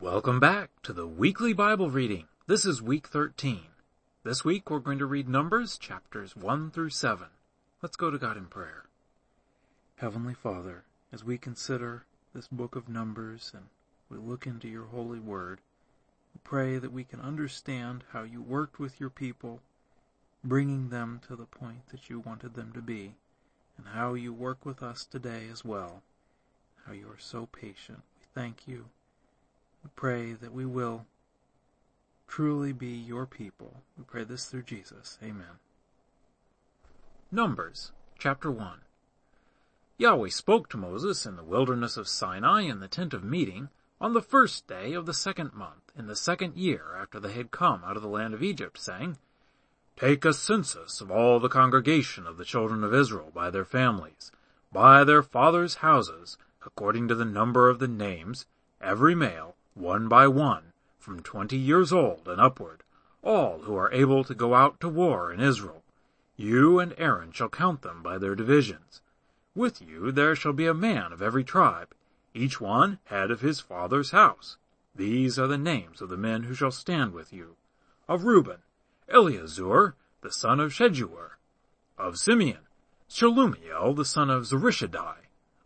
Welcome back to the weekly Bible reading. This is week 13. This week we're going to read Numbers chapters 1 through 7. Let's go to God in prayer. Heavenly Father, as we consider this book of Numbers and we look into your holy word, we pray that we can understand how you worked with your people, bringing them to the point that you wanted them to be, and how you work with us today as well, how you are so patient. We thank you we pray that we will truly be your people. We pray this through Jesus. Amen. Numbers chapter 1 Yahweh spoke to Moses in the wilderness of Sinai in the tent of meeting on the first day of the second month in the second year after they had come out of the land of Egypt, saying, Take a census of all the congregation of the children of Israel by their families, by their fathers' houses, according to the number of the names, every male, one by one, from twenty years old and upward, all who are able to go out to war in Israel. You and Aaron shall count them by their divisions. With you there shall be a man of every tribe, each one head of his father's house. These are the names of the men who shall stand with you. Of Reuben, Elizur, the son of Shedeur. Of Simeon, Shelumiel, the son of Zurishaddai.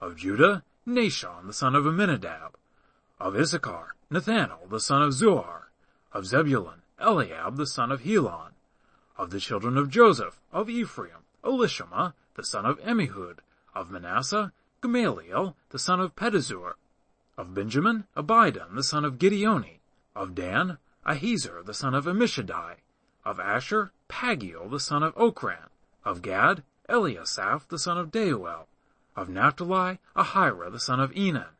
Of Judah, Nahshon, the son of Amminadab. Of Issachar, Nethanel the son of Zuar, of Zebulun, Eliab the son of Helon, of the children of Joseph, of Ephraim, Elishama the son of Ammihud, of Manasseh, Gamaliel the son of Pedahzur, of Benjamin, Abidan the son of Gideoni, of Dan, Ahiezer the son of Ammishaddai, of Asher, Pagiel the son of Ochran, of Gad, Eliasaph the son of Deuel, of Naphtali, Ahira the son of Enan,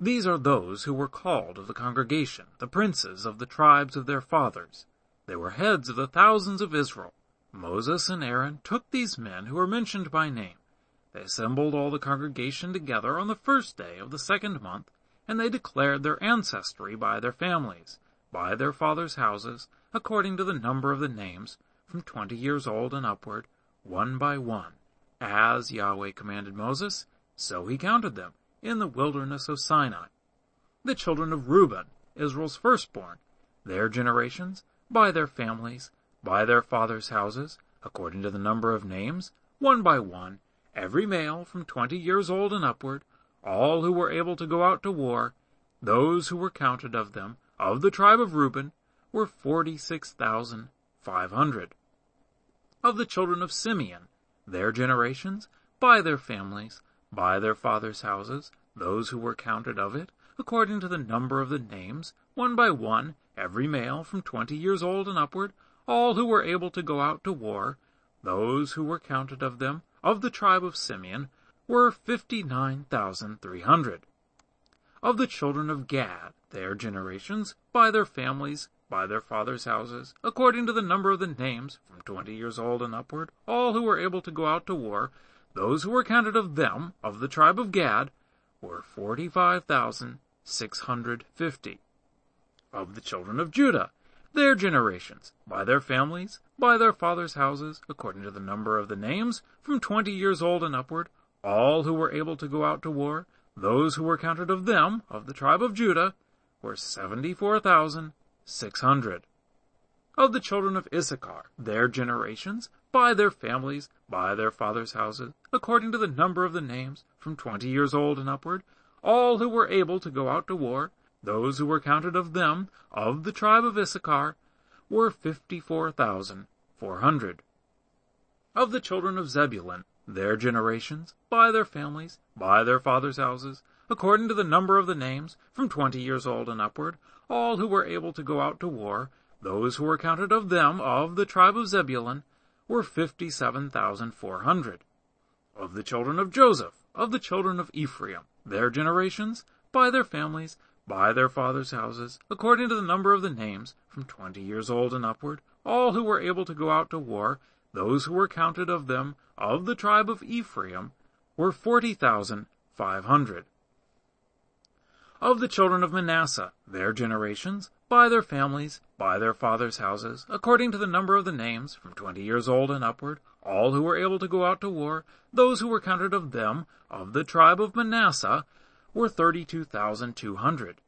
these are those who were called of the congregation, the princes of the tribes of their fathers. They were heads of the thousands of Israel. Moses and Aaron took these men who are mentioned by name. They assembled all the congregation together on the first day of the second month, and they declared their ancestry by their families, by their fathers' houses, according to the number of the names, from twenty years old and upward, one by one. As Yahweh commanded Moses, so he counted them in the wilderness of Sinai. The children of Reuben, Israel's firstborn, their generations, by their families, by their fathers' houses, according to the number of names, one by one, every male from twenty years old and upward, all who were able to go out to war, those who were counted of them, of the tribe of Reuben, were forty-six thousand five hundred. Of the children of Simeon, their generations, by their families, by their fathers' houses, those who were counted of it, according to the number of the names, one by one, every male from twenty years old and upward, all who were able to go out to war, those who were counted of them, of the tribe of Simeon, were fifty-nine thousand three hundred. Of the children of Gad, their generations, by their families, by their fathers' houses, according to the number of the names, from twenty years old and upward, all who were able to go out to war, those who were counted of them, of the tribe of Gad, were 45,650. Of the children of Judah, their generations, by their families, by their fathers' houses, according to the number of the names, from twenty years old and upward, all who were able to go out to war, those who were counted of them, of the tribe of Judah, were 74,600 of the children of Issachar, their generations, by their families, by their fathers' houses, according to the number of the names, from twenty years old and upward, all who were able to go out to war, those who were counted of them, of the tribe of Issachar, were fifty-four thousand four hundred. Of the children of Zebulun, their generations, by their families, by their fathers' houses, according to the number of the names, from twenty years old and upward, all who were able to go out to war, those who were counted of them, of the tribe of Zebulun, were fifty-seven thousand four hundred. Of the children of Joseph, of the children of Ephraim, their generations, by their families, by their fathers' houses, according to the number of the names, from twenty years old and upward, all who were able to go out to war, those who were counted of them, of the tribe of Ephraim, were forty thousand five hundred. Of the children of Manasseh, their generations, by their families, by their fathers' houses, according to the number of the names, from twenty years old and upward, all who were able to go out to war, those who were counted of them, of the tribe of Manasseh, were thirty-two thousand two hundred.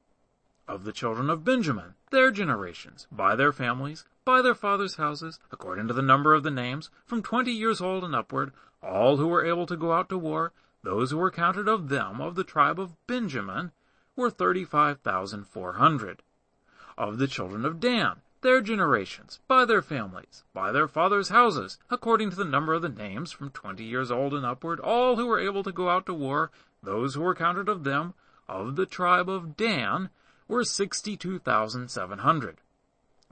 Of the children of Benjamin, their generations, by their families, by their fathers' houses, according to the number of the names, from twenty years old and upward, all who were able to go out to war, those who were counted of them, of the tribe of Benjamin, were thirty-five thousand four hundred. Of the children of Dan, their generations, by their families, by their fathers' houses, according to the number of the names, from twenty years old and upward, all who were able to go out to war, those who were counted of them, of the tribe of Dan, were sixty-two thousand seven hundred.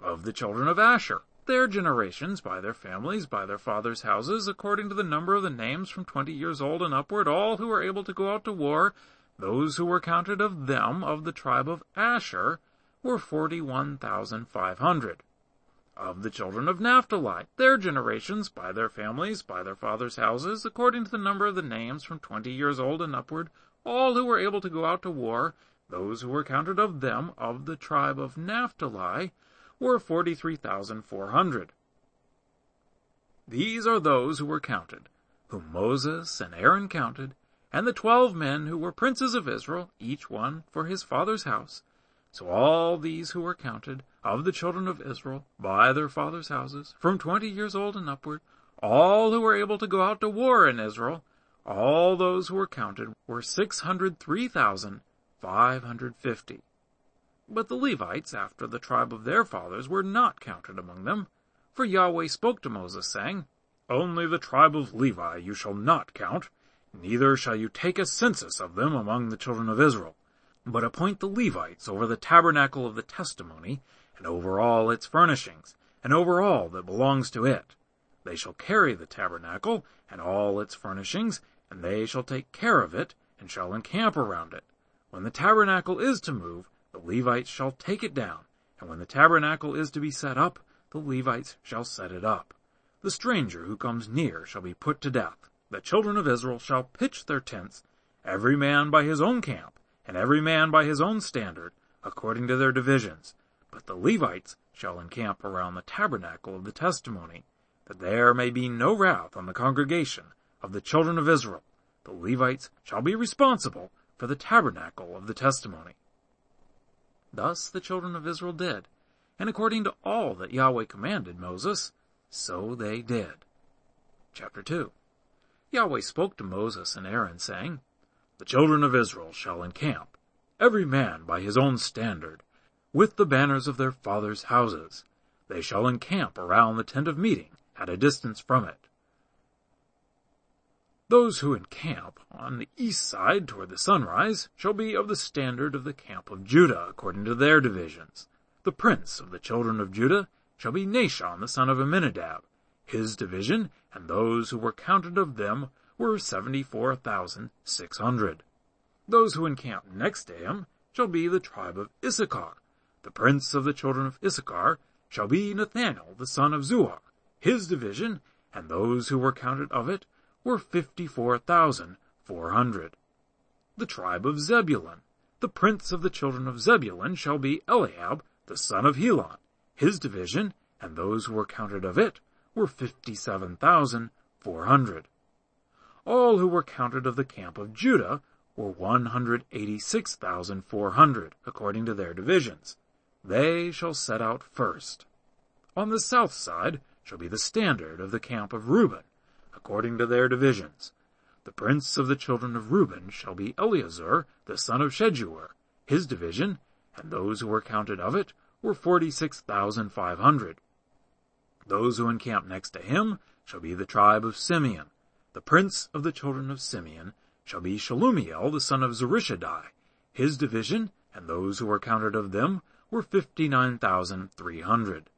Of the children of Asher, their generations, by their families, by their fathers' houses, according to the number of the names from twenty years old and upward, all who were able to go out to war, those who were counted of them, of the tribe of Asher, were forty-one thousand five hundred. Of the children of Naphtali, their generations, by their families, by their fathers' houses, according to the number of the names from twenty years old and upward, all who were able to go out to war, those who were counted of them, of the tribe of Naphtali, were forty-three thousand four hundred. These are those who were counted, whom Moses and Aaron counted, and the twelve men who were princes of Israel, each one for his father's house. So all these who were counted, of the children of Israel, by their fathers' houses, from twenty years old and upward, all who were able to go out to war in Israel, all those who were counted were six hundred three thousand five hundred fifty. But the Levites, after the tribe of their fathers, were not counted among them. For Yahweh spoke to Moses, saying, Only the tribe of Levi you shall not count, neither shall you take a census of them among the children of Israel, but appoint the Levites over the tabernacle of the testimony, and over all its furnishings, and over all that belongs to it. They shall carry the tabernacle, and all its furnishings, and they shall take care of it, and shall encamp around it. When the tabernacle is to move, the Levites shall take it down, and when the tabernacle is to be set up, the Levites shall set it up. The stranger who comes near shall be put to death. The children of Israel shall pitch their tents, every man by his own camp, and every man by his own standard, according to their divisions. But the Levites shall encamp around the tabernacle of the testimony, that there may be no wrath on the congregation of the children of Israel. The Levites shall be responsible for the tabernacle of the testimony. Thus the children of Israel did, and according to all that Yahweh commanded Moses, so they did. Chapter 2 Yahweh spoke to Moses and Aaron, saying, The children of Israel shall encamp, every man by his own standard, with the banners of their fathers' houses. They shall encamp around the tent of meeting, at a distance from it. Those who encamp on the east side toward the sunrise shall be of the standard of the camp of Judah, according to their divisions. The prince of the children of Judah shall be Nahshon the son of Amminadab. His division, and those who were counted of them, were seventy-four thousand six hundred. Those who encamp next to him shall be the tribe of Issachar. The prince of the children of Issachar shall be Nethanel the son of Zuar. His division, and those who were counted of it, were fifty-four thousand four hundred. The tribe of Zebulun. The prince of the children of Zebulun shall be Eliab, the son of Helon. His division, and those who were counted of it, were fifty-seven thousand four hundred. All who were counted of the camp of Judah were one hundred eighty-six thousand four hundred, according to their divisions. They shall set out first. On the south side shall be the standard of the camp of Reuben, according to their divisions. The prince of the children of Reuben shall be Eleazar, the son of Shedeur. His division, and those who were counted of it, were forty-six thousand five hundred. Those who encamp next to him shall be the tribe of Simeon. The prince of the children of Simeon shall be Shelumiel, the son of Zurishaddai. His division, and those who were counted of them, were fifty-nine thousand three hundred.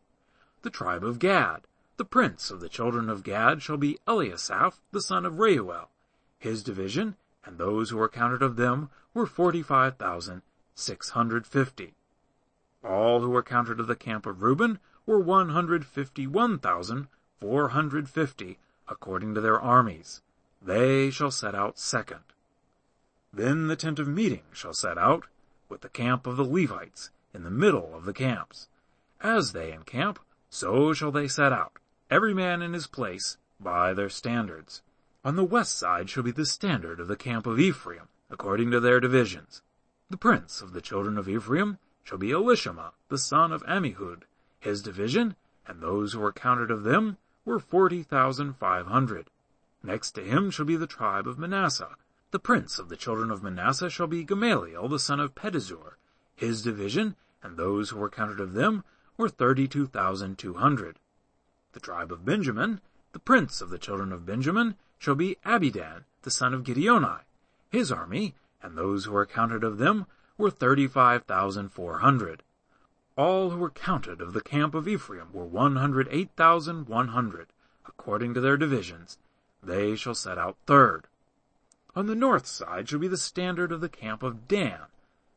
The tribe of Gad, the prince of the children of Gad shall be Eliasaph, the son of Reuel. His division, and those who were counted of them, were forty-five thousand six hundred fifty. All who were counted of the camp of Reuben were one hundred fifty-one thousand four hundred fifty, according to their armies. They shall set out second. Then the tent of meeting shall set out, with the camp of the Levites, in the middle of the camps. As they encamp, so shall they set out, every man in his place, by their standards. On the west side shall be the standard of the camp of Ephraim, according to their divisions. The prince of the children of Ephraim shall be Elishama, the son of Ammihud. His division, and those who were counted of them, were forty thousand five hundred. Next to him shall be the tribe of Manasseh. The prince of the children of Manasseh shall be Gamaliel, the son of Pedahzur. His division, and those who were counted of them, were thirty-two thousand two hundred. The tribe of Benjamin, the prince of the children of Benjamin, shall be Abidan, the son of Gideoni. His army, and those who were counted of them, were thirty-five thousand four hundred. All who were counted of the camp of Ephraim were one hundred eight thousand one hundred, according to their divisions. They shall set out third. On the north side shall be the standard of the camp of Dan,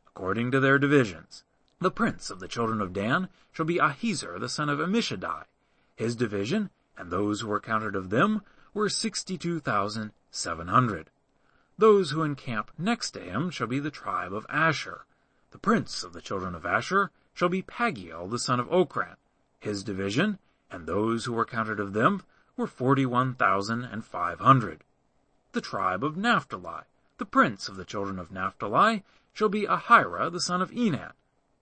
according to their divisions. The prince of the children of Dan shall be Ahiezer the son of Ammishaddai. His division, and those who were counted of them, were sixty-two thousand seven hundred. Those who encamp next to him shall be the tribe of Asher. The prince of the children of Asher shall be Pagiel the son of Ochran. His division, and those who were counted of them, were forty-one thousand and five hundred. The tribe of Naphtali, the prince of the children of Naphtali, shall be Ahira the son of Enan.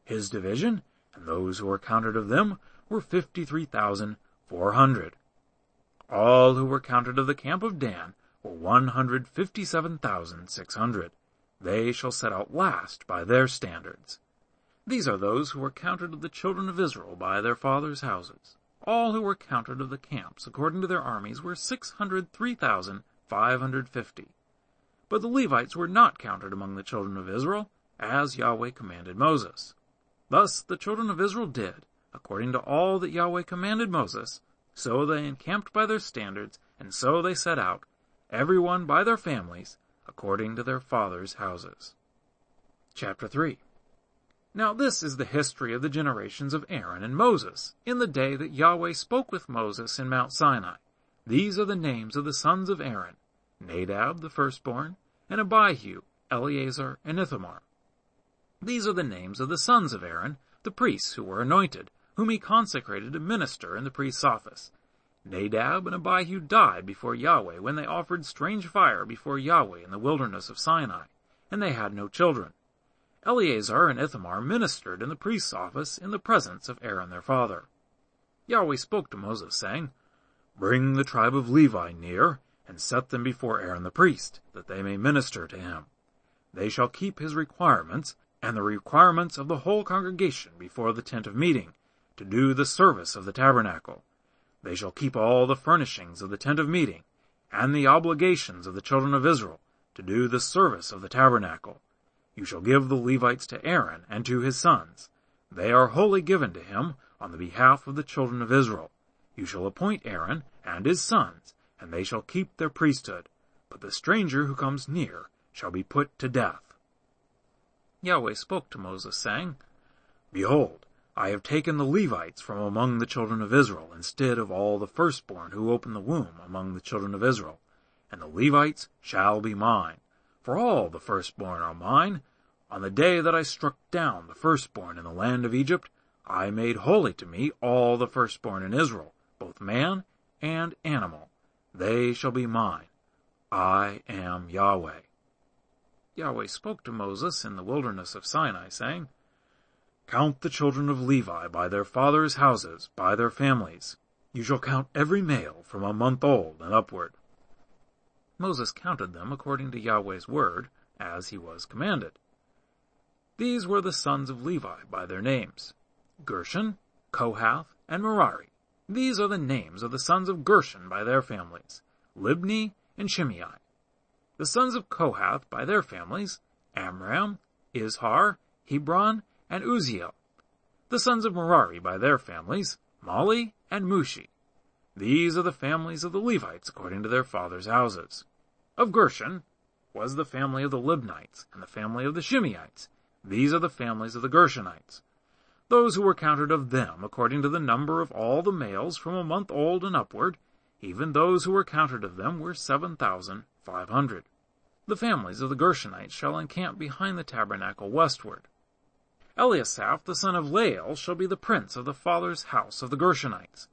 His division, and those who were counted of them, were fifty-three thousand four hundred. All who were counted of the camp of Dan were one hundred fifty-seven thousand six hundred. They shall set out last by their standards. These are those who were counted of the children of Israel by their fathers' houses. All who were counted of the camps according to their armies were six hundred three thousand five hundred fifty. But the Levites were not counted among the children of Israel, as Yahweh commanded Moses. Thus the children of Israel did, according to all that Yahweh commanded Moses, so they encamped by their standards, and so they set out, every one by their families, according to their fathers' houses. Chapter 3 Now this is the history of the generations of Aaron and Moses, in the day that Yahweh spoke with Moses in Mount Sinai. These are the names of the sons of Aaron, Nadab the firstborn, and Abihu, Eleazar, and Ithamar. These are the names of the sons of Aaron, the priests who were anointed, whom he consecrated to minister in the priest's office. Nadab and Abihu died before Yahweh when they offered strange fire before Yahweh in the wilderness of Sinai, and they had no children. Eleazar and Ithamar ministered in the priest's office in the presence of Aaron their father. Yahweh spoke to Moses, saying, Bring the tribe of Levi near, and set them before Aaron the priest, that they may minister to him. They shall keep his requirements, and the requirements of the whole congregation before the tent of meeting, to do the service of the tabernacle. They shall keep all the furnishings of the tent of meeting, and the obligations of the children of Israel, to do the service of the tabernacle. You shall give the Levites to Aaron and to his sons. They are wholly given to him on the behalf of the children of Israel. You shall appoint Aaron and his sons, and they shall keep their priesthood. But the stranger who comes near shall be put to death. Yahweh spoke to Moses, saying, Behold, I have taken the Levites from among the children of Israel, instead of all the firstborn who open the womb among the children of Israel. And the Levites shall be mine. For all the firstborn are mine. On the day that I struck down the firstborn in the land of Egypt, I made holy to me all the firstborn in Israel, both man and animal. They shall be mine. I am Yahweh. Yahweh spoke to Moses in the wilderness of Sinai, saying, Count the children of Levi by their fathers' houses, by their families. You shall count every male from a month old and upward. Moses counted them according to Yahweh's word, as he was commanded. These were the sons of Levi by their names, Gershon, Kohath, and Merari. These are the names of the sons of Gershon by their families, Libni and Shimei. The sons of Kohath by their families, Amram, Izhar, Hebron, and Uzziel. The sons of Merari by their families, Mahli and Mushi. These are the families of the Levites according to their fathers' houses. Of Gershon was the family of the Libnites and the family of the Shimeites. These are the families of the Gershonites. Those who were counted of them according to the number of all the males from a month old and upward, even those who were counted of them were seven thousand five hundred. The families of the Gershonites shall encamp behind the tabernacle westward. Eliasaph the son of Lael shall be the prince of the father's house of the Gershonites.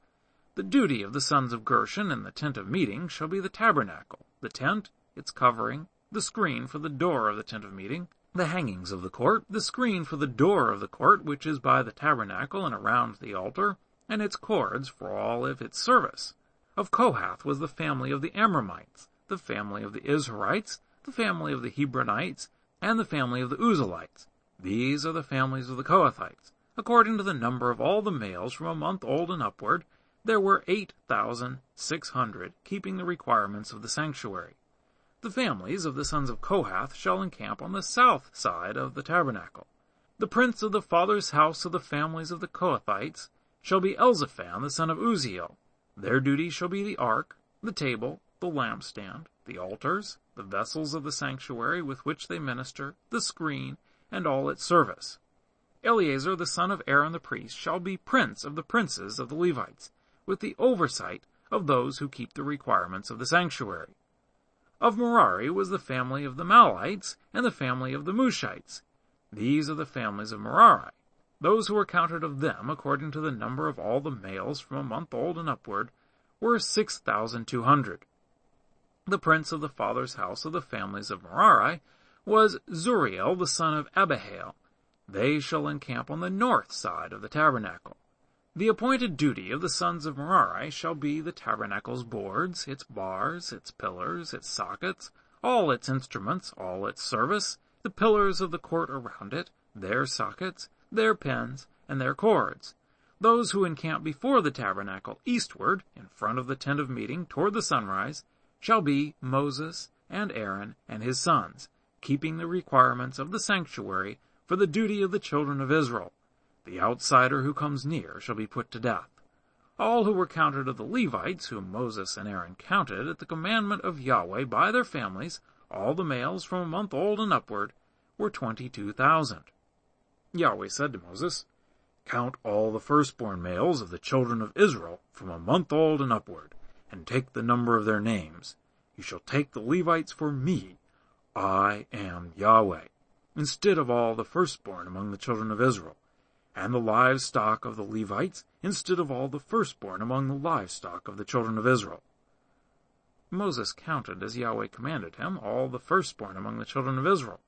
The duty of the sons of Gershon in the tent of meeting shall be the tabernacle, the tent, its covering, the screen for the door of the tent of meeting, the hangings of the court, the screen for the door of the court which is by the tabernacle and around the altar, and its cords for all of its service. Of Kohath was the family of the Amramites, the family of the Izharites, the family of the Hebronites, and the family of the Uzzielites. These are the families of the Kohathites. According to the number of all the males from a month old and upward, there were eight thousand six hundred keeping the requirements of the sanctuary. The families of the sons of Kohath shall encamp on the south side of the tabernacle. The prince of the father's house of the families of the Kohathites shall be Elzaphan the son of Uzziel. Their duty shall be the ark, the table, the lampstand, the altars, the vessels of the sanctuary with which they minister, the screen, and all its service. Eleazar the son of Aaron the priest shall be prince of the princes of the Levites, with the oversight of those who keep the requirements of the sanctuary. Of Merari was the family of the Mahlites and the family of the Mushites. These are the families of Merari. Those who were counted of them, according to the number of all the males from a month old and upward, were six thousand two hundred. The prince of the father's house of the families of Merari was Zuriel the son of Abihail. They shall encamp on the north side of the tabernacle. The appointed duty of the sons of Merari shall be the tabernacle's boards, its bars, its pillars, its sockets, all its instruments, all its service, the pillars of the court around it, their sockets, their pins, and their cords. Those who encamp before the tabernacle eastward, in front of the tent of meeting, toward the sunrise, shall be Moses and Aaron and his sons, keeping the requirements of the sanctuary for the duty of the children of Israel. The outsider who comes near shall be put to death. All who were counted of the Levites, whom Moses and Aaron counted at the commandment of Yahweh by their families, all the males from a month old and upward, were twenty-two thousand. Yahweh said to Moses, Count all the firstborn males of the children of Israel from a month old and upward, and take the number of their names. You shall take the Levites for me. I am Yahweh, instead of all the firstborn among the children of Israel and the livestock of the Levites instead of all the firstborn among the livestock of the children of Israel. Moses counted as Yahweh commanded him all the firstborn among the children of Israel,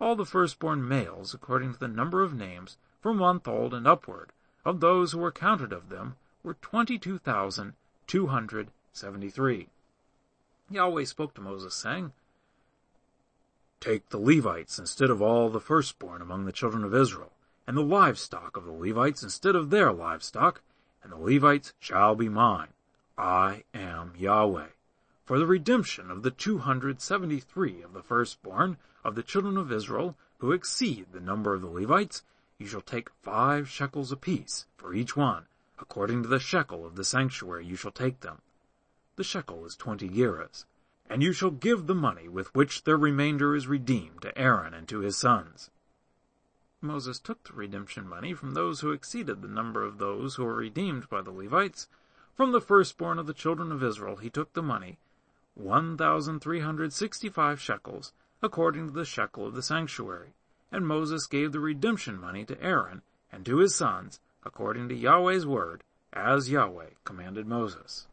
all the firstborn males according to the number of names from month old and upward, of those who were counted of them were twenty-two thousand two hundred seventy-three. Yahweh spoke to Moses, saying, Take the Levites instead of all the firstborn among the children of Israel, and the livestock of the Levites instead of their livestock, and the Levites shall be mine. I am Yahweh. For the redemption of the two hundred seventy-three of the firstborn of the children of Israel, who exceed the number of the Levites, you shall take five shekels apiece for each one, according to the shekel of the sanctuary you shall take them. The shekel is twenty gerahs. And you shall give the money with which their remainder is redeemed to Aaron and to his sons. Moses took the redemption money from those who exceeded the number of those who were redeemed by the Levites. From the firstborn of the children of Israel he took the money, one thousand three hundred sixty-five shekels, according to the shekel of the sanctuary. And Moses gave the redemption money to Aaron and to his sons, according to Yahweh's word, as Yahweh commanded Moses.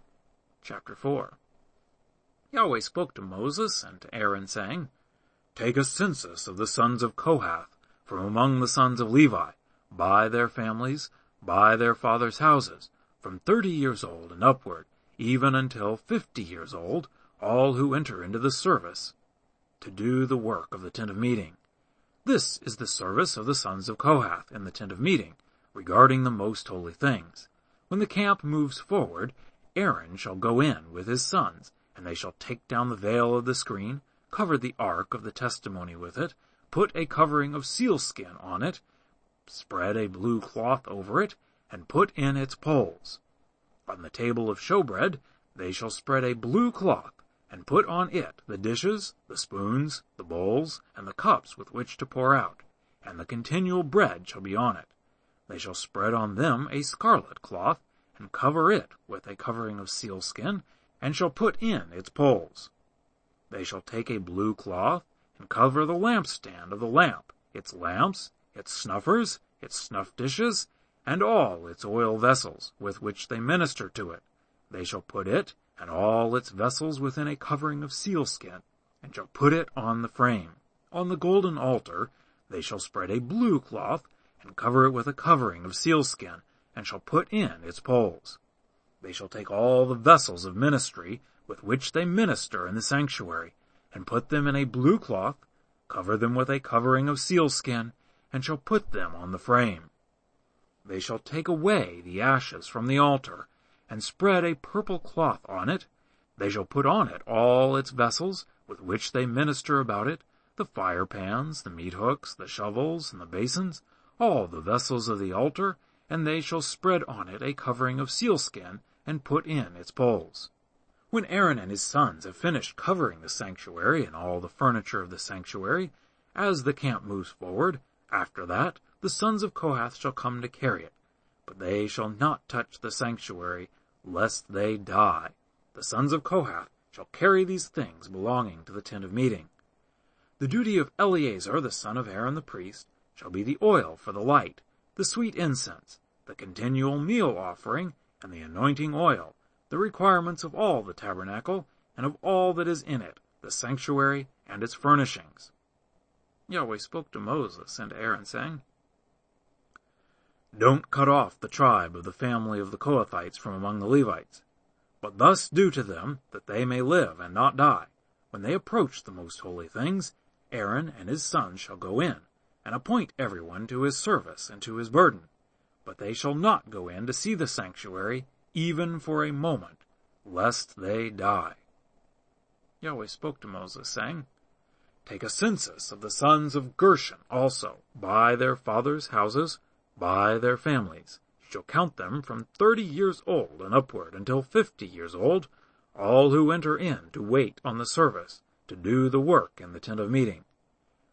Chapter 4 Yahweh spoke to Moses and to Aaron, saying, Take a census of the sons of Kohath, from among the sons of Levi, by their families, by their fathers' houses, from thirty years old and upward, even until fifty years old, all who enter into the service, to do the work of the tent of meeting. This is the service of the sons of Kohath in the tent of meeting, regarding the most holy things. When the camp moves forward, Aaron shall go in with his sons, and they shall take down the veil of the screen, cover the ark of the testimony with it, put a covering of sealskin on it, spread a blue cloth over it, and put in its poles. On the table of showbread they shall spread a blue cloth, and put on it the dishes, the spoons, the bowls, and the cups with which to pour out, and the continual bread shall be on it. They shall spread on them a scarlet cloth, and cover it with a covering of sealskin, and shall put in its poles. They shall take a blue cloth, and cover the lampstand of the lamp, its lamps, its snuffers, its snuff dishes, and all its oil vessels with which they minister to it. They shall put it and all its vessels within a covering of sealskin, and shall put it on the frame. On the golden altar they shall spread a blue cloth, and cover it with a covering of sealskin, and shall put in its poles. They shall take all the vessels of ministry with which they minister in the sanctuary, and put them in a blue cloth, cover them with a covering of sealskin, and shall put them on the frame. They shall take away the ashes from the altar, and spread a purple cloth on it. They shall put on it all its vessels with which they minister about it, the fire pans, the meat hooks, the shovels, and the basins, all the vessels of the altar, and they shall spread on it a covering of sealskin, and put in its poles. When Aaron and his sons have finished covering the sanctuary and all the furniture of the sanctuary, as the camp moves forward, after that the sons of Kohath shall come to carry it, but they shall not touch the sanctuary, lest they die. The sons of Kohath shall carry these things belonging to the tent of meeting. The duty of Eleazar the son of Aaron the priest shall be the oil for the light, the sweet incense, the continual meal offering, and the anointing oil, the requirements of all the tabernacle, and of all that is in it, the sanctuary and its furnishings. Yahweh spoke to Moses and Aaron, saying, Don't cut off the tribe of the family of the Kohathites from among the Levites, but thus do to them that they may live and not die. When they approach the most holy things, Aaron and his sons shall go in, and appoint everyone to his service and to his burden. But they shall not go in to see the sanctuary even for a moment, lest they die. Yahweh spoke to Moses, saying, Take a census of the sons of Gershon also, by their fathers' houses, by their families. You shall count them from thirty years old and upward until fifty years old, all who enter in to wait on the service, to do the work in the tent of meeting.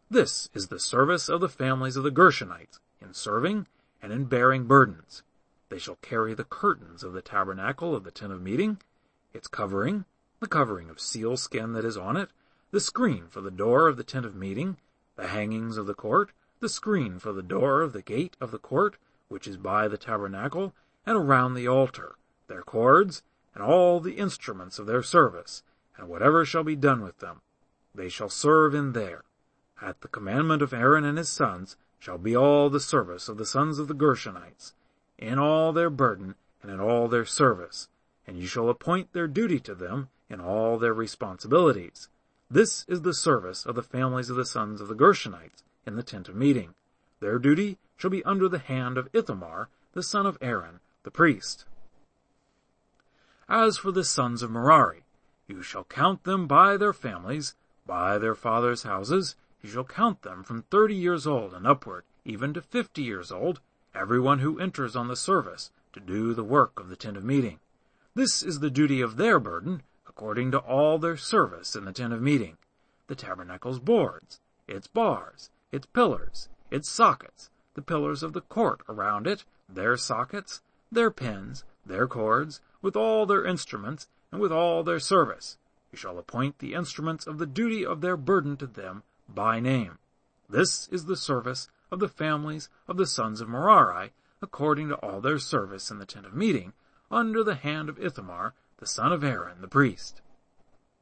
This is the service of the families of the Gershonites, in serving and in bearing burdens, they shall carry the curtains of the tabernacle of the tent of meeting, its covering, the covering of sealskin that is on it, the screen for the door of the tent of meeting, the hangings of the court, the screen for the door of the gate of the court, which is by the tabernacle, and around the altar, their cords, and all the instruments of their service, and whatever shall be done with them. They shall serve in there. At the commandment of Aaron and his sons shall be all the service of the sons of the Gershonites, in all their burden and in all their service, and you shall appoint their duty to them in all their responsibilities. This is the service of the families of the sons of the Gershonites in the tent of meeting. Their duty shall be under the hand of Ithamar, the son of Aaron, the priest. As for the sons of Merari, you shall count them by their families, by their fathers' houses, you shall count them from thirty years old and upward, even to fifty years old, everyone who enters on the service to do the work of the tent of meeting. This is the duty of their burden, according to all their service in the tent of meeting. The tabernacle's boards, its bars, its pillars, its sockets, the pillars of the court around it, their sockets, their pins, their cords, with all their instruments, and with all their service. You shall appoint the instruments of the duty of their burden to them by name. This is the service of the families of the sons of Merari, according to all their service in the tent of meeting, under the hand of Ithamar, the son of Aaron, the priest.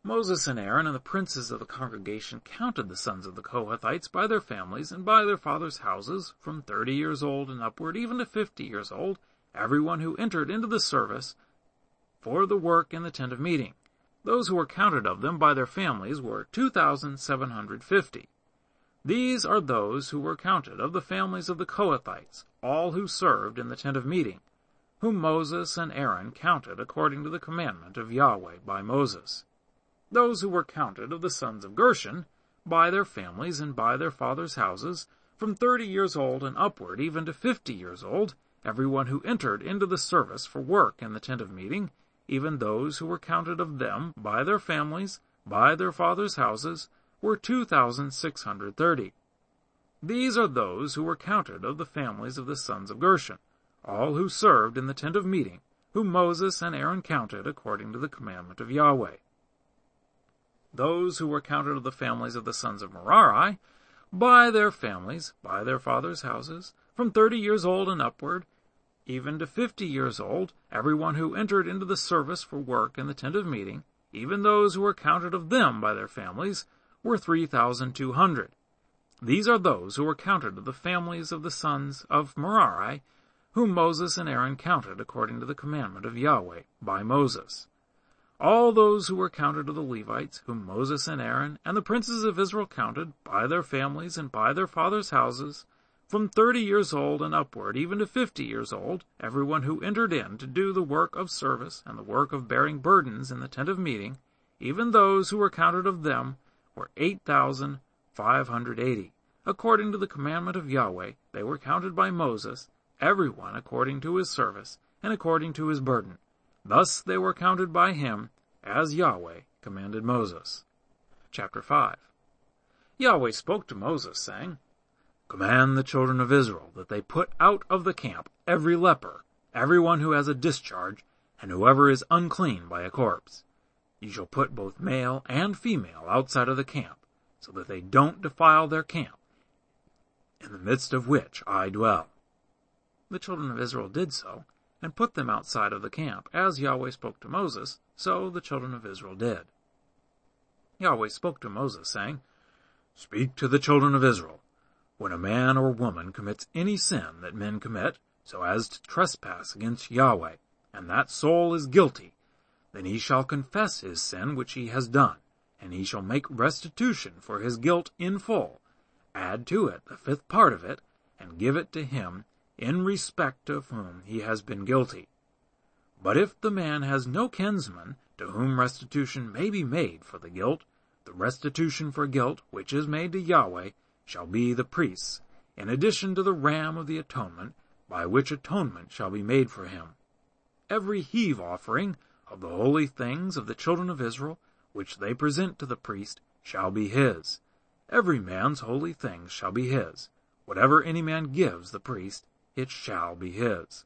Moses and Aaron and the princes of the congregation counted the sons of the Kohathites by their families and by their fathers' houses, from thirty years old and upward, even to fifty years old, everyone who entered into the service for the work in the tent of meeting. Those who were counted of them by their families were 2,750. These are those who were counted of the families of the Kohathites, all who served in the tent of meeting, whom Moses and Aaron counted according to the commandment of Yahweh by Moses. Those who were counted of the sons of Gershon, by their families and by their fathers' houses, from thirty years old and upward, even to fifty years old, everyone who entered into the service for work in the tent of meeting, even those who were counted of them by their families, by their fathers' houses, were 2,630. These are those who were counted of the families of the sons of Gershon, all who served in the tent of meeting, whom Moses and Aaron counted according to the commandment of Yahweh. Those who were counted of the families of the sons of Merari, by their families, by their fathers' houses, from thirty years old and upward, even to fifty years old, everyone who entered into the service for work in the tent of meeting, even those who were counted of them by their families, were 3,200. These are those who were counted of the families of the sons of Merari, whom Moses and Aaron counted according to the commandment of Yahweh by Moses. All those who were counted of the Levites, whom Moses and Aaron and the princes of Israel counted, by their families and by their fathers' houses, from thirty years old and upward, even to fifty years old, everyone who entered in to do the work of service and the work of bearing burdens in the tent of meeting, even those who were counted of them, were eight thousand five hundred eighty. According to the commandment of Yahweh, they were counted by Moses, every one according to his service and according to his burden. Thus they were counted by him, as Yahweh commanded Moses. Chapter 5 Yahweh spoke to Moses, saying, Command the children of Israel that they put out of the camp every leper, every one who has a discharge, and whoever is unclean by a corpse. You shall put both male and female outside of the camp, so that they don't defile their camp, in the midst of which I dwell. The children of Israel did so, and put them outside of the camp, as Yahweh spoke to Moses, so the children of Israel did. Yahweh spoke to Moses, saying, Speak to the children of Israel. When a man or woman commits any sin that men commit, so as to trespass against Yahweh, and that soul is guilty, then he shall confess his sin which he has done, and he shall make restitution for his guilt in full, add to it the fifth part of it, and give it to him in respect of whom he has been guilty. But if the man has no kinsman to whom restitution may be made for the guilt, the restitution for guilt which is made to Yahweh shall be the priest's, in addition to the ram of the atonement, by which atonement shall be made for him. Every heave offering of the holy things of the children of Israel, which they present to the priest, shall be his. Every man's holy things shall be his. Whatever any man gives the priest, it shall be his.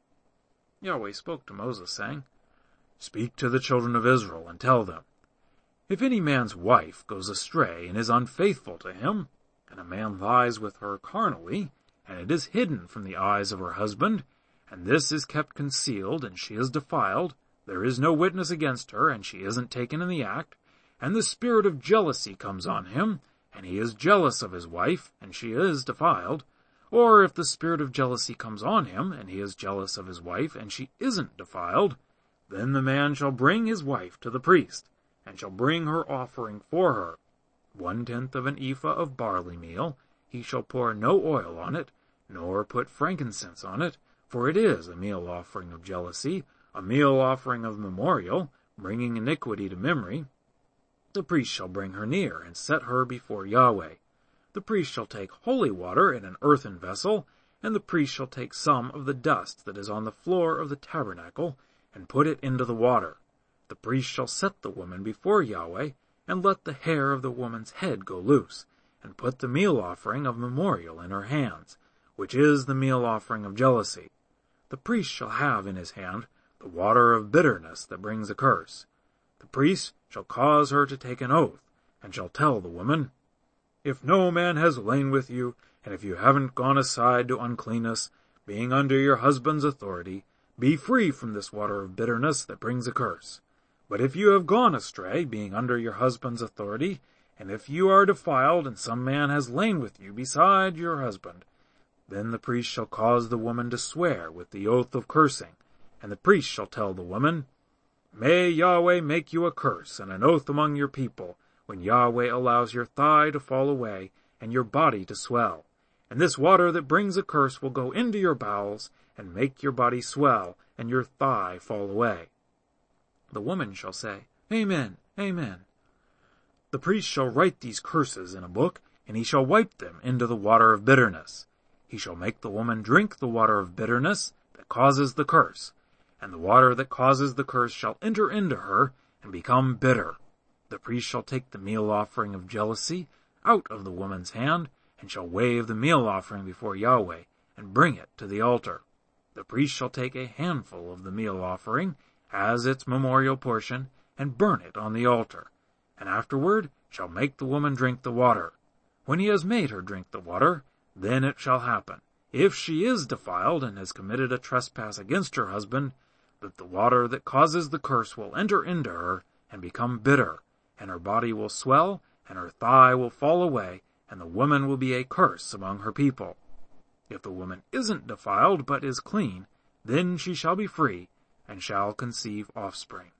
Yahweh spoke to Moses, saying, Speak to the children of Israel, and tell them, If any man's wife goes astray and is unfaithful to him, and a man lies with her carnally, and it is hidden from the eyes of her husband, and this is kept concealed, and she is defiled, there is no witness against her, and she isn't taken in the act, and the spirit of jealousy comes on him, and he is jealous of his wife, and she is defiled, or if the spirit of jealousy comes on him, and he is jealous of his wife, and she isn't defiled, then the man shall bring his wife to the priest, and shall bring her offering for her. One tenth of an ephah of barley meal, he shall pour no oil on it, nor put frankincense on it, for it is a meal offering of jealousy, a meal offering of memorial, bringing iniquity to memory. The priest shall bring her near, and set her before Yahweh. The priest shall take holy water in an earthen vessel, and the priest shall take some of the dust that is on the floor of the tabernacle, and put it into the water. The priest shall set the woman before Yahweh, and let the hair of the woman's head go loose, and put the meal offering of memorial in her hands, which is the meal offering of jealousy. The priest shall have in his hand the water of bitterness that brings a curse. The priest shall cause her to take an oath, and shall tell the woman, if no man has lain with you, and if you haven't gone aside to uncleanness, being under your husband's authority, be free from this water of bitterness that brings a curse. But if you have gone astray, being under your husband's authority, and if you are defiled, and some man has lain with you beside your husband, then the priest shall cause the woman to swear with the oath of cursing, and the priest shall tell the woman, May Yahweh make you a curse and an oath among your people, when Yahweh allows your thigh to fall away and your body to swell. And this water that brings a curse will go into your bowels and make your body swell and your thigh fall away. The woman shall say, Amen, Amen. The priest shall write these curses in a book, and he shall wipe them into the water of bitterness. He shall make the woman drink the water of bitterness that causes the curse, and the water that causes the curse shall enter into her and become bitter. The priest shall take the meal offering of jealousy out of the woman's hand, and shall wave the meal offering before Yahweh, and bring it to the altar. The priest shall take a handful of the meal offering as its memorial portion, and burn it on the altar, and afterward shall make the woman drink the water. When he has made her drink the water, then it shall happen, if she is defiled and has committed a trespass against her husband, that the water that causes the curse will enter into her and become bitter, and her body will swell, and her thigh will fall away, and the woman will be a curse among her people. If the woman isn't defiled, but is clean, then she shall be free, and shall conceive offspring.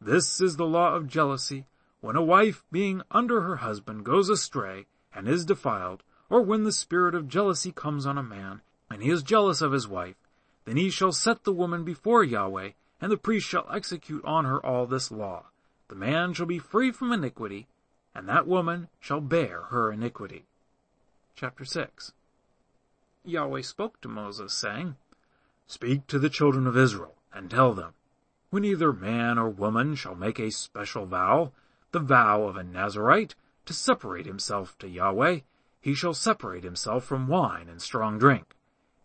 This is the law of jealousy, when a wife being under her husband goes astray, and is defiled, or when the spirit of jealousy comes on a man, and he is jealous of his wife, then he shall set the woman before Yahweh, and the priest shall execute on her all this law. The man shall be free from iniquity, and that woman shall bear her iniquity. Chapter 6 Yahweh spoke to Moses, saying, Speak to the children of Israel, and tell them, When either man or woman shall make a special vow, the vow of a Nazarite, to separate himself to Yahweh, he shall separate himself from wine and strong drink.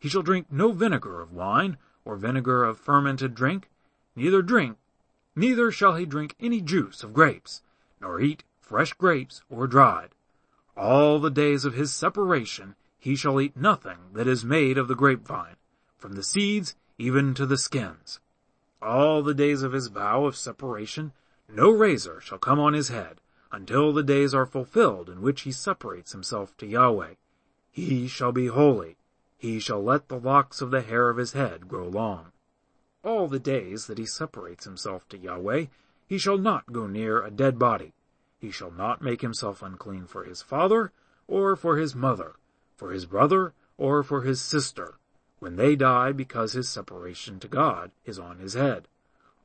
He shall drink no vinegar of wine, or vinegar of fermented drink, neither drink, neither shall he drink any juice of grapes, nor eat fresh grapes or dried. All the days of his separation he shall eat nothing that is made of the grapevine, from the seeds even to the skins. All the days of his vow of separation no razor shall come on his head, until the days are fulfilled in which he separates himself to Yahweh. He shall be holy. He shall let the locks of the hair of his head grow long. All the days that he separates himself to Yahweh, he shall not go near a dead body. He shall not make himself unclean for his father, or for his mother, for his brother, or for his sister, when they die because his separation to God is on his head.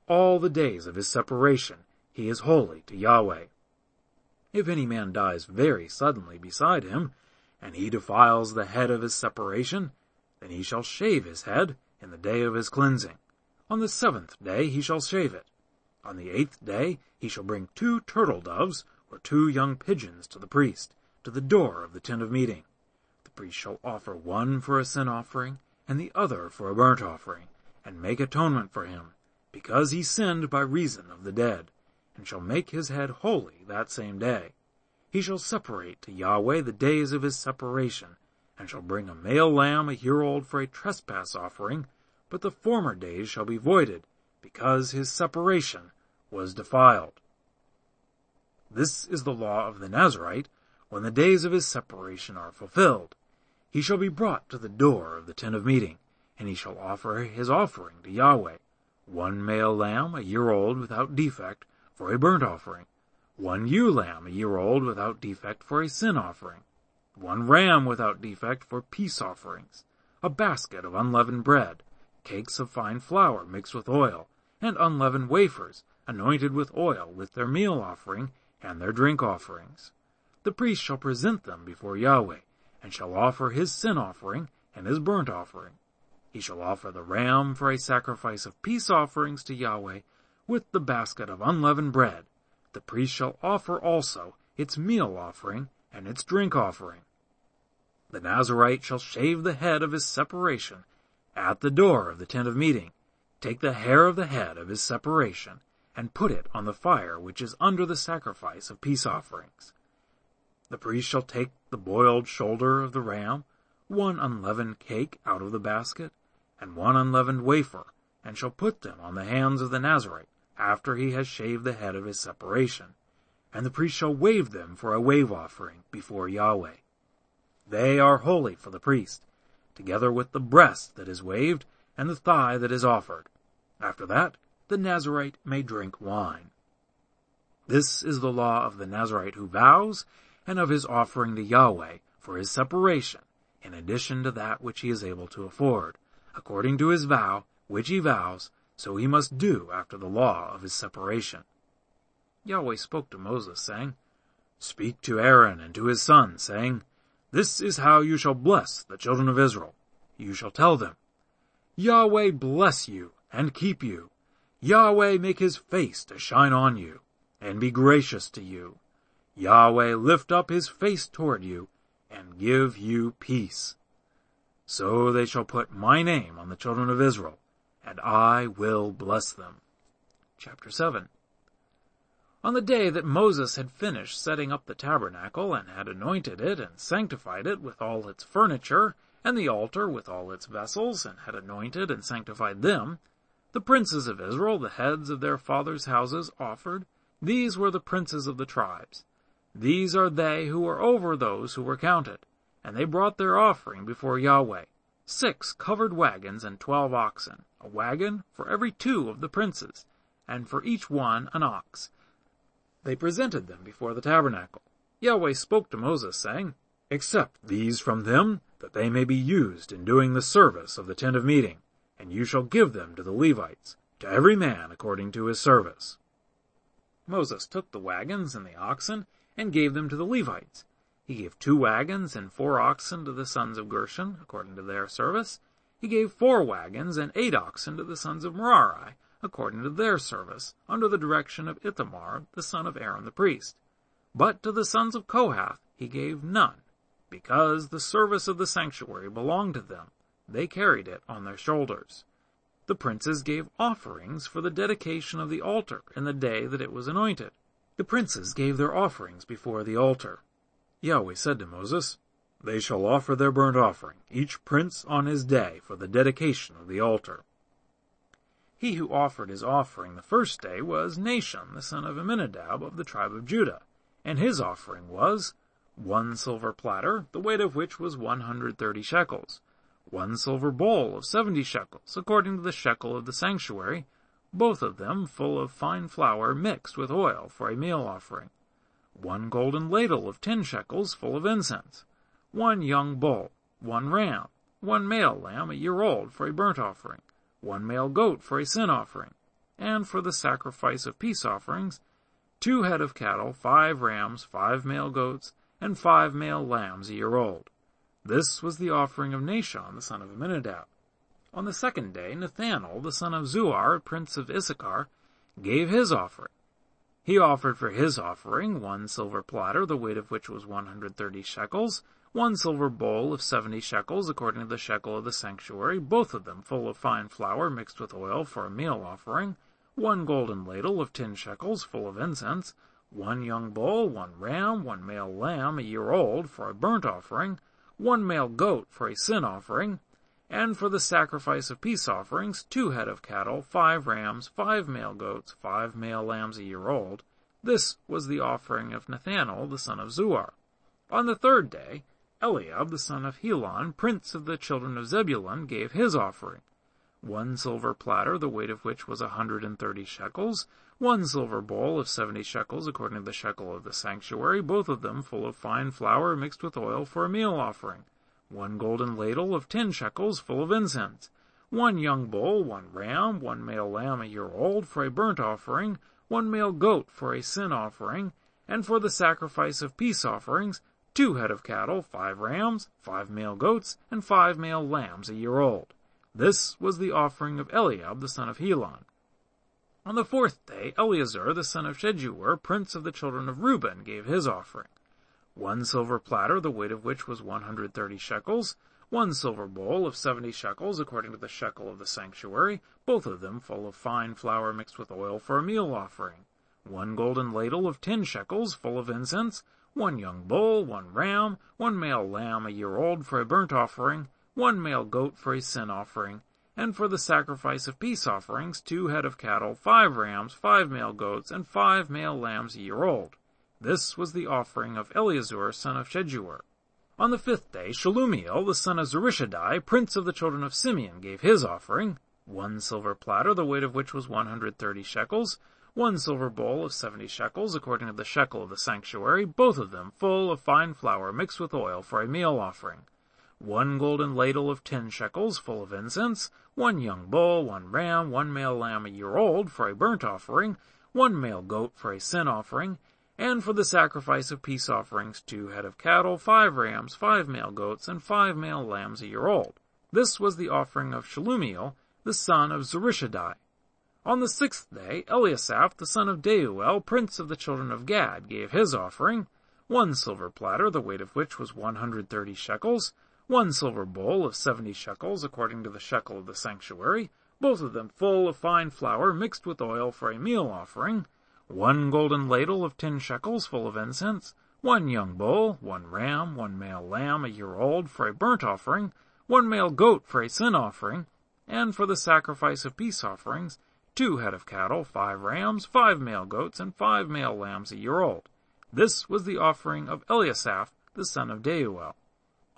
All the days of his separation he is holy to Yahweh. If any man dies very suddenly beside him, and he defiles the head of his separation, then he shall shave his head in the day of his cleansing. On the seventh day he shall shave it. On the eighth day he shall bring two turtle doves or two young pigeons to the priest, to the door of the tent of meeting. The priest shall offer one for a sin offering, and the other for a burnt offering, and make atonement for him, because he sinned by reason of the dead and shall make his head holy that same day. He shall separate to Yahweh the days of his separation, and shall bring a male lamb a year old for a trespass offering, but the former days shall be voided, because his separation was defiled. This is the law of the Nazarite, when the days of his separation are fulfilled. He shall be brought to the door of the tent of meeting, and he shall offer his offering to Yahweh, one male lamb a year old without defect, for a burnt offering, one ewe lamb a year old without defect for a sin offering, one ram without defect for peace offerings, a basket of unleavened bread, cakes of fine flour mixed with oil, and unleavened wafers anointed with oil with their meal offering and their drink offerings. The priest shall present them before Yahweh, and shall offer his sin offering and his burnt offering. He shall offer the ram for a sacrifice of peace offerings to Yahweh with the basket of unleavened bread. The priest shall offer also its meal offering and its drink offering. The Nazarite shall shave the head of his separation at the door of the tent of meeting, take the hair of the head of his separation, and put it on the fire which is under the sacrifice of peace offerings. The priest shall take the boiled shoulder of the ram, one unleavened cake out of the basket, and one unleavened wafer, and shall put them on the hands of the Nazarite, after he has shaved the head of his separation, and the priest shall wave them for a wave offering before Yahweh. They are holy for the priest, together with the breast that is waved and the thigh that is offered. After that, the Nazarite may drink wine. This is the law of the Nazarite who vows, and of his offering to Yahweh for his separation, in addition to that which he is able to afford, according to his vow, which he vows, so he must do after the law of his separation. Yahweh spoke to Moses, saying, Speak to Aaron and to his sons, saying, This is how you shall bless the children of Israel. You shall tell them, Yahweh bless you and keep you. Yahweh make his face to shine on you and be gracious to you. Yahweh lift up his face toward you and give you peace. So they shall put my name on the children of Israel and I will bless them. Chapter 7 On the day that Moses had finished setting up the tabernacle, and had anointed it, and sanctified it with all its furniture, and the altar with all its vessels, and had anointed and sanctified them, the princes of Israel, the heads of their fathers' houses, offered. These were the princes of the tribes. These are they who were over those who were counted, and they brought their offering before Yahweh, six covered wagons and twelve oxen, a wagon for every two of the princes, and for each one an ox. They presented them before the tabernacle. Yahweh spoke to Moses, saying, Accept these from them, that they may be used in doing the service of the tent of meeting, and you shall give them to the Levites, to every man according to his service. Moses took the wagons and the oxen, and gave them to the Levites. He gave two wagons and four oxen to the sons of Gershon, according to their service. He gave four wagons and eight oxen to the sons of Merari, according to their service, under the direction of Ithamar, the son of Aaron the priest. But to the sons of Kohath he gave none, because the service of the sanctuary belonged to them. They carried it on their shoulders. The princes gave offerings for the dedication of the altar in the day that it was anointed. The princes gave their offerings before the altar. Yahweh said to Moses, They shall offer their burnt offering, each prince on his day, for the dedication of the altar. He who offered his offering the first day was Nahshon, the son of Amminadab of the tribe of Judah, and his offering was one silver platter, the weight of which was one hundred thirty shekels, one silver bowl of seventy shekels, according to the shekel of the sanctuary, both of them full of fine flour mixed with oil for a meal offering, one golden ladle of ten shekels full of incense, one young bull, one ram, one male lamb a year old for a burnt offering, one male goat for a sin offering, and for the sacrifice of peace offerings, two head of cattle, five rams, five male goats, and five male lambs a year old. This was the offering of Nahshon the son of Amminadab. On the second day, Nethanel the son of Zuar, prince of Issachar, gave his offering. He offered for his offering one silver platter, the weight of which was 130 shekels, one silver bowl of 70 shekels, according to the shekel of the sanctuary, both of them full of fine flour mixed with oil for a meal offering, one golden ladle of 10 shekels, full of incense, one young bull, one ram, one male lamb a year old for a burnt offering, one male goat for a sin offering, and for the sacrifice of peace offerings, two head of cattle, five rams, five male goats, five male lambs a year old. This was the offering of Nethanel the son of Zuar. On the third day, Eliab the son of Helon, prince of the children of Zebulun, gave his offering. One silver platter, the weight of which was a hundred and thirty shekels, one silver bowl of seventy shekels according to the shekel of the sanctuary, both of them full of fine flour mixed with oil for a meal offering, one golden ladle of ten shekels full of incense, one young bull, one ram, one male lamb a year old for a burnt offering, one male goat for a sin offering, and for the sacrifice of peace offerings, two head of cattle, five rams, five male goats, and five male lambs a year old. This was the offering of Eliab the son of Helon. On the fourth day, Elizur the son of Shedeur, prince of the children of Reuben, gave his offering. One silver platter, the weight of which was 130 shekels, one silver bowl of 70 shekels, according to the shekel of the sanctuary, both of them full of fine flour mixed with oil for a meal offering, one golden ladle of 10 shekels, full of incense, one young bull, one ram, one male lamb a year old for a burnt offering, one male goat for a sin offering, and for the sacrifice of peace offerings, two head of cattle, five rams, five male goats, and five male lambs a year old. This was the offering of Elizur son of Shedeur. On the fifth day, Shelumiel, the son of Zurishaddai, prince of the children of Simeon, gave his offering, one silver platter, the weight of which was 130 shekels, one silver bowl of 70 shekels, according to the shekel of the sanctuary, both of them full of fine flour mixed with oil for a meal offering, one golden ladle of ten shekels full of incense, one young bull, one ram, one male lamb a year old for a burnt offering, one male goat for a sin offering, and for the sacrifice of peace offerings two head of cattle, five rams, five male goats, and five male lambs a year old. This was the offering of Shelumiel, the son of Zurishaddai. On the sixth day, Eliasaph, the son of Deuel, prince of the children of Gad, gave his offering, one silver platter, the weight of which was one hundred thirty shekels, one silver bowl of seventy shekels according to the shekel of the sanctuary, both of them full of fine flour mixed with oil for a meal offering, one golden ladle of ten shekels full of incense, one young bull, one ram, one male lamb a year old for a burnt offering, one male goat for a sin offering, and for the sacrifice of peace offerings, two head of cattle, five rams, five male goats, and five male lambs a year old. This was the offering of Eliasaph, the son of Deuel.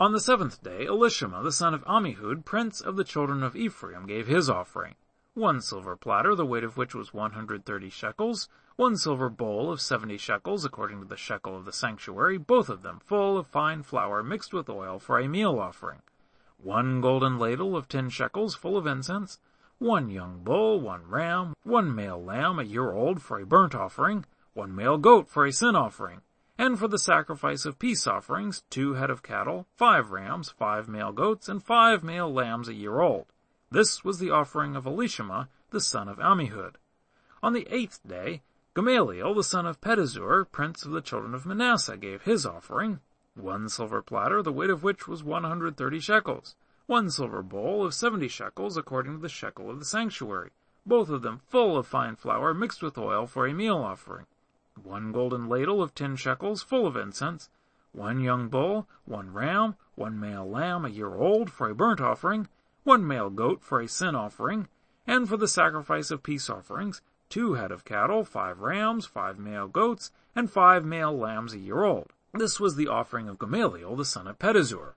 On the seventh day, Elishama, the son of Ammihud, prince of the children of Ephraim, gave his offering. One silver platter, the weight of which was 130 shekels, one silver bowl of 70 shekels, according to the shekel of the sanctuary, both of them full of fine flour mixed with oil for a meal offering. One golden ladle of 10 shekels, full of incense, one young bull, one ram, one male lamb a year old for a burnt offering, one male goat for a sin offering, and for the sacrifice of peace offerings, two head of cattle, five rams, five male goats, and five male lambs a year old. This was the offering of Elishama, the son of Ammihud. On the eighth day, Gamaliel, the son of Pedahzur, prince of the children of Manasseh, gave his offering, one silver platter, the weight of which was 130 shekels, one silver bowl of 70 shekels, according to the shekel of the sanctuary, both of them full of fine flour mixed with oil for a meal offering, one golden ladle of 10 shekels, full of incense, one young bull, one ram, one male lamb a year old for a burnt offering, one male goat for a sin offering, and for the sacrifice of peace offerings, two head of cattle, five rams, five male goats, and five male lambs a year old. This was the offering of Gamaliel, the son of Pedahzur.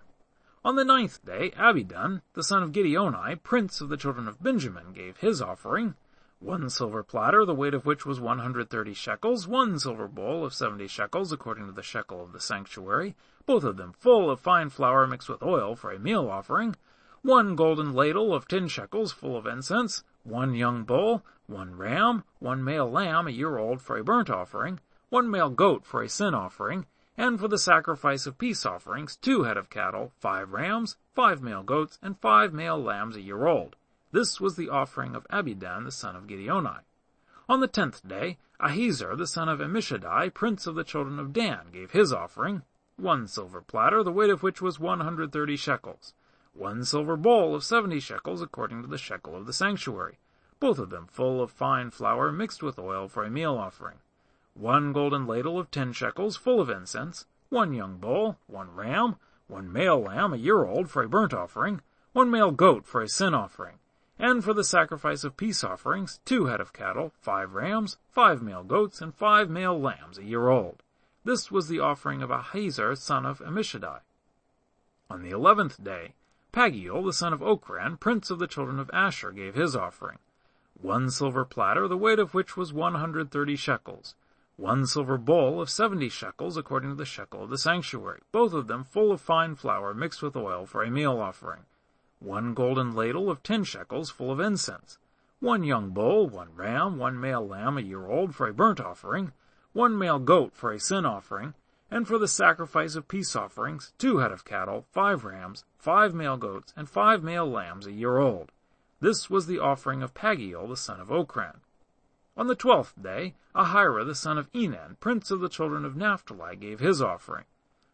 On the ninth day, Abidan, the son of Gideoni, prince of the children of Benjamin, gave his offering, one silver platter, the weight of which was 130 shekels, one silver bowl of 70 shekels, according to the shekel of the sanctuary, both of them full of fine flour mixed with oil for a meal offering, one golden ladle of 10 shekels full of incense, one young bull, one ram, one male lamb a year old for a burnt offering, one male goat for a sin offering, and for the sacrifice of peace offerings, two head of cattle, five rams, five male goats, and five male lambs a year old. This was the offering of Abidan the son of Gideoni. On the tenth day, Ahiezer the son of Ammishaddai, prince of the children of Dan, gave his offering, one silver platter, the weight of which was one hundred thirty shekels, one silver bowl of seventy shekels according to the shekel of the sanctuary, both of them full of fine flour mixed with oil for a meal offering, one golden ladle of ten shekels full of incense, one young bull, one ram, one male lamb a year old for a burnt offering, one male goat for a sin offering, and for the sacrifice of peace offerings, two head of cattle, five rams, five male goats, and five male lambs a year old. This was the offering of Ahiezer son of Ammishaddai. On the eleventh day, Pagiel the son of Ochran, prince of the children of Asher, gave his offering, one silver platter, the weight of which was one hundred thirty shekels, one silver bowl of seventy shekels according to the shekel of the sanctuary, both of them full of fine flour mixed with oil for a meal offering, one golden ladle of ten shekels full of incense, one young bull, one ram, one male lamb a year old for a burnt offering, one male goat for a sin offering, and for the sacrifice of peace offerings, two head of cattle, five rams, five male goats, and five male lambs a year old. This was the offering of Pagiel the son of Ochran. On the twelfth day, Ahira the son of Enan, prince of the children of Naphtali, gave his offering.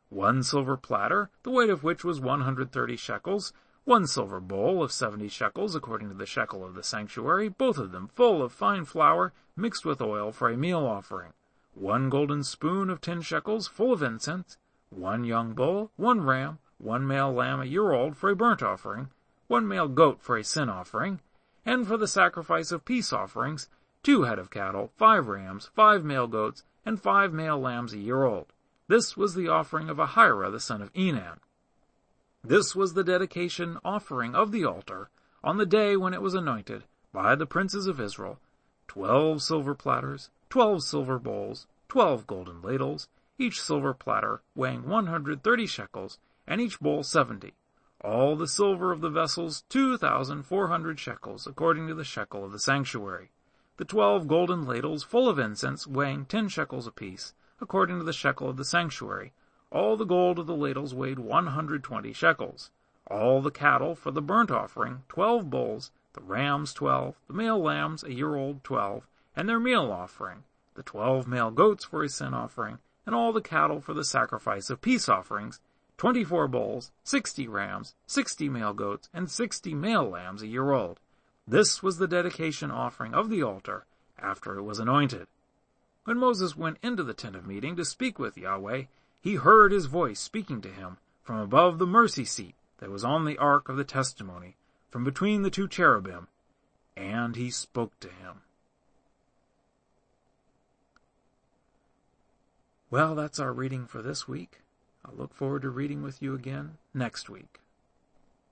One silver platter, the weight of which was one hundred thirty shekels, one silver bowl of seventy shekels according to the shekel of the sanctuary, both of them full of fine flour mixed with oil for a meal offering. One golden spoon of ten shekels full of incense, one young bull, one ram, one male lamb a year old for a burnt offering, one male goat for a sin offering, and for the sacrifice of peace offerings, two head of cattle, five rams, five male goats, and five male lambs a year old. This was the offering of Ahira the son of Enan. This was the dedication offering of the altar on the day when it was anointed by the princes of Israel, twelve silver platters, twelve silver bowls, twelve golden ladles, each silver platter weighing one hundred thirty shekels, and each bowl seventy. All the silver of the vessels two thousand four hundred shekels, according to the shekel of the sanctuary the twelve golden ladles full of incense weighing ten shekels apiece, according to the shekel of the sanctuary. All the gold of the ladles weighed one hundred twenty shekels. All the cattle for the burnt offering, twelve bulls, the rams twelve, the male lambs a year old twelve, and their meal offering, the twelve male goats for a sin offering, and all the cattle for the sacrifice of peace offerings, twenty-four bulls, sixty rams, sixty male goats, and sixty male lambs a year old. This was the dedication offering of the altar after it was anointed. When Moses went into the tent of meeting to speak with Yahweh, he heard his voice speaking to him from above the mercy seat that was on the ark of the testimony, from between the two cherubim, and he spoke to him. Well, that's our reading for this week. I'll look forward to reading with you again next week.